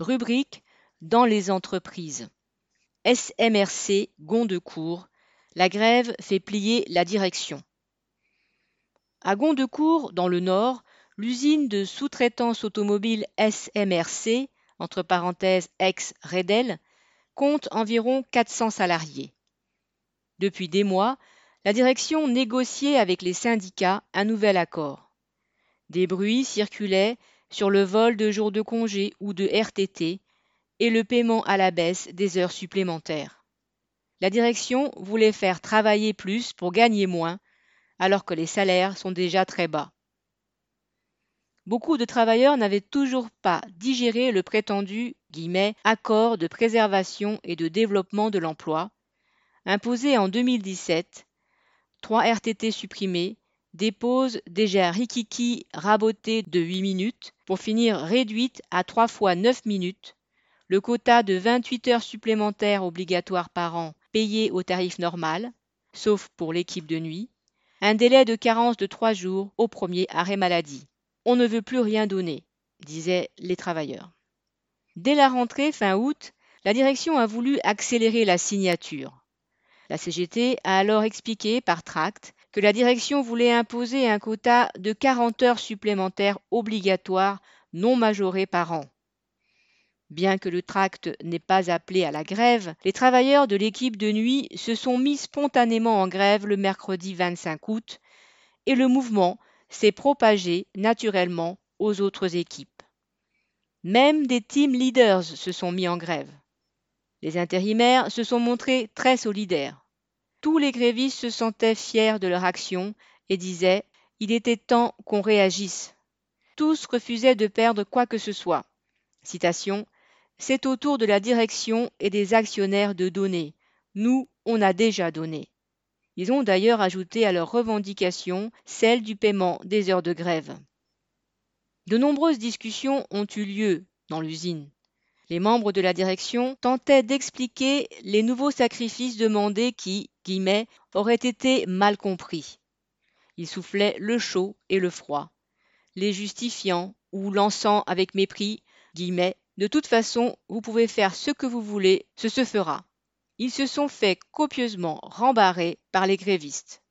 Rubrique dans les entreprises. SMRC Gondecourt. La grève fait plier la direction. À Gondecourt, dans le Nord, l'usine de sous-traitance automobile SMRC, entre parenthèses ex-Redel, compte environ 400 salariés. Depuis des mois, la direction négociait avec les syndicats un nouvel accord. Des bruits circulaient sur le vol de jours de congé ou de RTT et le paiement à la baisse des heures supplémentaires. La direction voulait faire travailler plus pour gagner moins, alors que les salaires sont déjà très bas. Beaucoup de travailleurs n'avaient toujours pas digéré le prétendu accord de préservation et de développement de l'emploi, imposé en 2017, 3 RTT supprimés, des pauses déjà rikiki rabotées de 8 minutes pour finir réduites à 3 fois 9 minutes, le quota de 28 heures supplémentaires obligatoires par an payées au tarif normal, sauf pour l'équipe de nuit, un délai de carence de 3 jours au premier arrêt maladie. On ne veut plus rien donner, disaient les travailleurs. Dès la rentrée fin août, la direction a voulu accélérer la signature. La CGT a alors expliqué par tract que la direction voulait imposer un quota de 40 heures supplémentaires obligatoires non majorées par an. Bien que le tract n'ait pas appelé à la grève, les travailleurs de l'équipe de nuit se sont mis spontanément en grève le mercredi 25 août et le mouvement s'est propagé naturellement aux autres équipes. Même des team leaders se sont mis en grève. Les intérimaires se sont montrés très solidaires. Tous les grévistes se sentaient fiers de leur action et disaient Il était temps qu'on réagisse. Tous refusaient de perdre quoi que ce soit. Citation C'est au tour de la direction et des actionnaires de donner. Nous, on a déjà donné. Ils ont d'ailleurs ajouté à leur revendication celle du paiement des heures de grève. De nombreuses discussions ont eu lieu dans l'usine. Les membres de la direction tentaient d'expliquer les nouveaux sacrifices demandés qui, guillemets, auraient été mal compris. Ils soufflaient le chaud et le froid, les justifiant ou lançant avec mépris, guillemets, de toute façon, vous pouvez faire ce que vous voulez, ce se fera. Ils se sont fait copieusement rembarrer par les grévistes.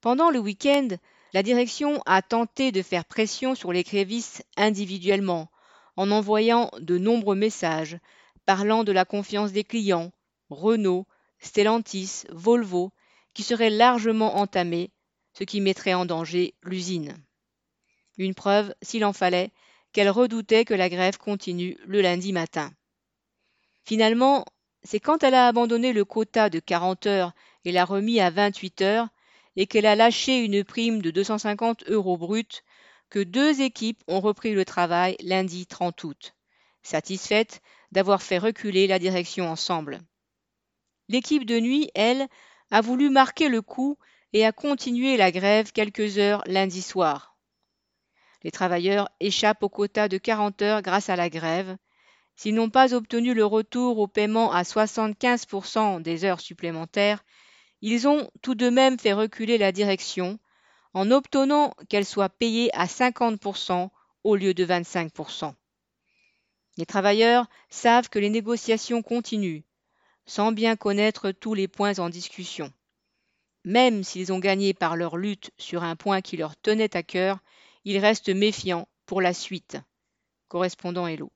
Pendant le week-end, la direction a tenté de faire pression sur les grévistes individuellement, en envoyant de nombreux messages parlant de la confiance des clients, Renault, Stellantis, Volvo, qui seraient largement entamés, ce qui mettrait en danger l'usine. Une preuve, s'il en fallait, qu'elle redoutait que la grève continue le lundi matin. Finalement, c'est quand elle a abandonné le quota de 40 heures et l'a remis à 28 heures et qu'elle a lâché une prime de 250 euros bruts que deux équipes ont repris le travail lundi 30 août, satisfaites d'avoir fait reculer la direction ensemble. L'équipe de nuit, elle, a voulu marquer le coup et a continué la grève quelques heures lundi soir. Les travailleurs échappent au quota de 40 heures grâce à la grève. S'ils n'ont pas obtenu le retour au paiement à 75% des heures supplémentaires, ils ont tout de même fait reculer la direction en obtenant qu'elle soit payée à 50% au lieu de 25%. Les travailleurs savent que les négociations continuent, sans bien connaître tous les points en discussion. Même s'ils ont gagné par leur lutte sur un point qui leur tenait à cœur, ils restent méfiants pour la suite. Correspondant Hello.